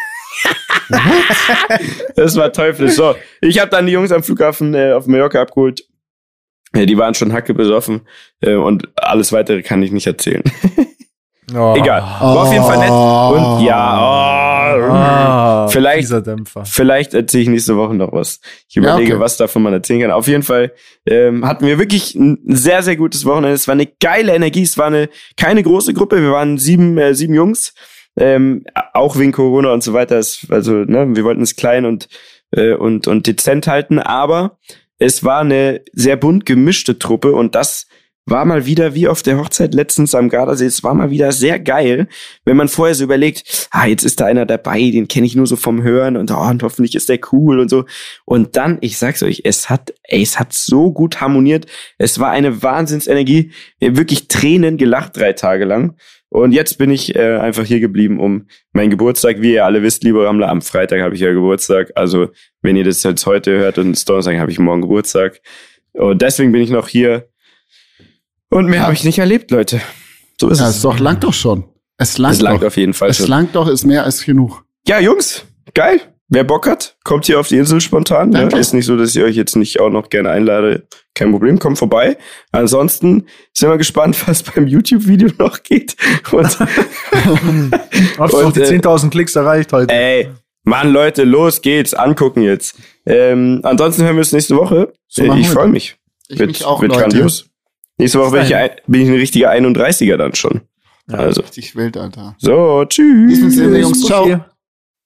das war teuflisch. So, ich habe dann die Jungs am Flughafen äh, auf Mallorca abgeholt. Ja, die waren schon hacke besoffen äh, und alles weitere kann ich nicht erzählen. Oh. Egal. War oh. auf jeden Fall nett. Und ja, oh, oh, vielleicht, vielleicht erzähle ich nächste Woche noch was. Ich überlege, ja, okay. was davon man erzählen kann. Auf jeden Fall ähm, hatten wir wirklich ein sehr, sehr gutes Wochenende. Es war eine geile Energie. Es war eine keine große Gruppe. Wir waren sieben, äh, sieben Jungs. Ähm, auch wegen Corona und so weiter. Ist, also, ne, wir wollten es klein und, äh, und, und dezent halten, aber es war eine sehr bunt gemischte Truppe und das war mal wieder wie auf der Hochzeit letztens am Gardasee. Es war mal wieder sehr geil, wenn man vorher so überlegt, ah, jetzt ist da einer dabei, den kenne ich nur so vom Hören und, oh, und hoffentlich ist der cool und so. Und dann, ich sag's euch, es hat, ey, es hat so gut harmoniert. Es war eine Wahnsinnsenergie. Wirklich Tränen gelacht drei Tage lang. Und jetzt bin ich äh, einfach hier geblieben, um meinen Geburtstag, wie ihr alle wisst, liebe Rammler, am Freitag habe ich ja Geburtstag. Also wenn ihr das jetzt heute hört und es Donnerstag habe ich morgen Geburtstag. Und deswegen bin ich noch hier. Und mehr ja. habe ich nicht erlebt, Leute. So ist ja, es. Es doch langt doch schon. Es langt, es langt doch. auf jeden Fall es schon. Es langt doch, ist mehr als genug. Ja, Jungs, geil. Wer Bock hat, kommt hier auf die Insel spontan. Ne? Ist nicht so, dass ich euch jetzt nicht auch noch gerne einlade. Kein Problem, kommt vorbei. Ansonsten sind wir gespannt, was beim YouTube-Video noch geht. Und, Ob es noch die 10.000 äh, Klicks erreicht heute. Ey, Mann, Leute, los geht's. Angucken jetzt. Ähm, ansonsten hören wir uns nächste Woche. So ich freue mich. Ich wird, mich auch, wird Leute. grandios. Nächste Woche bin ich, ein, bin ich ein richtiger 31er dann schon. Ja, also. Richtig wild, Alter. So, tschüss. Diesem Jungs, ciao.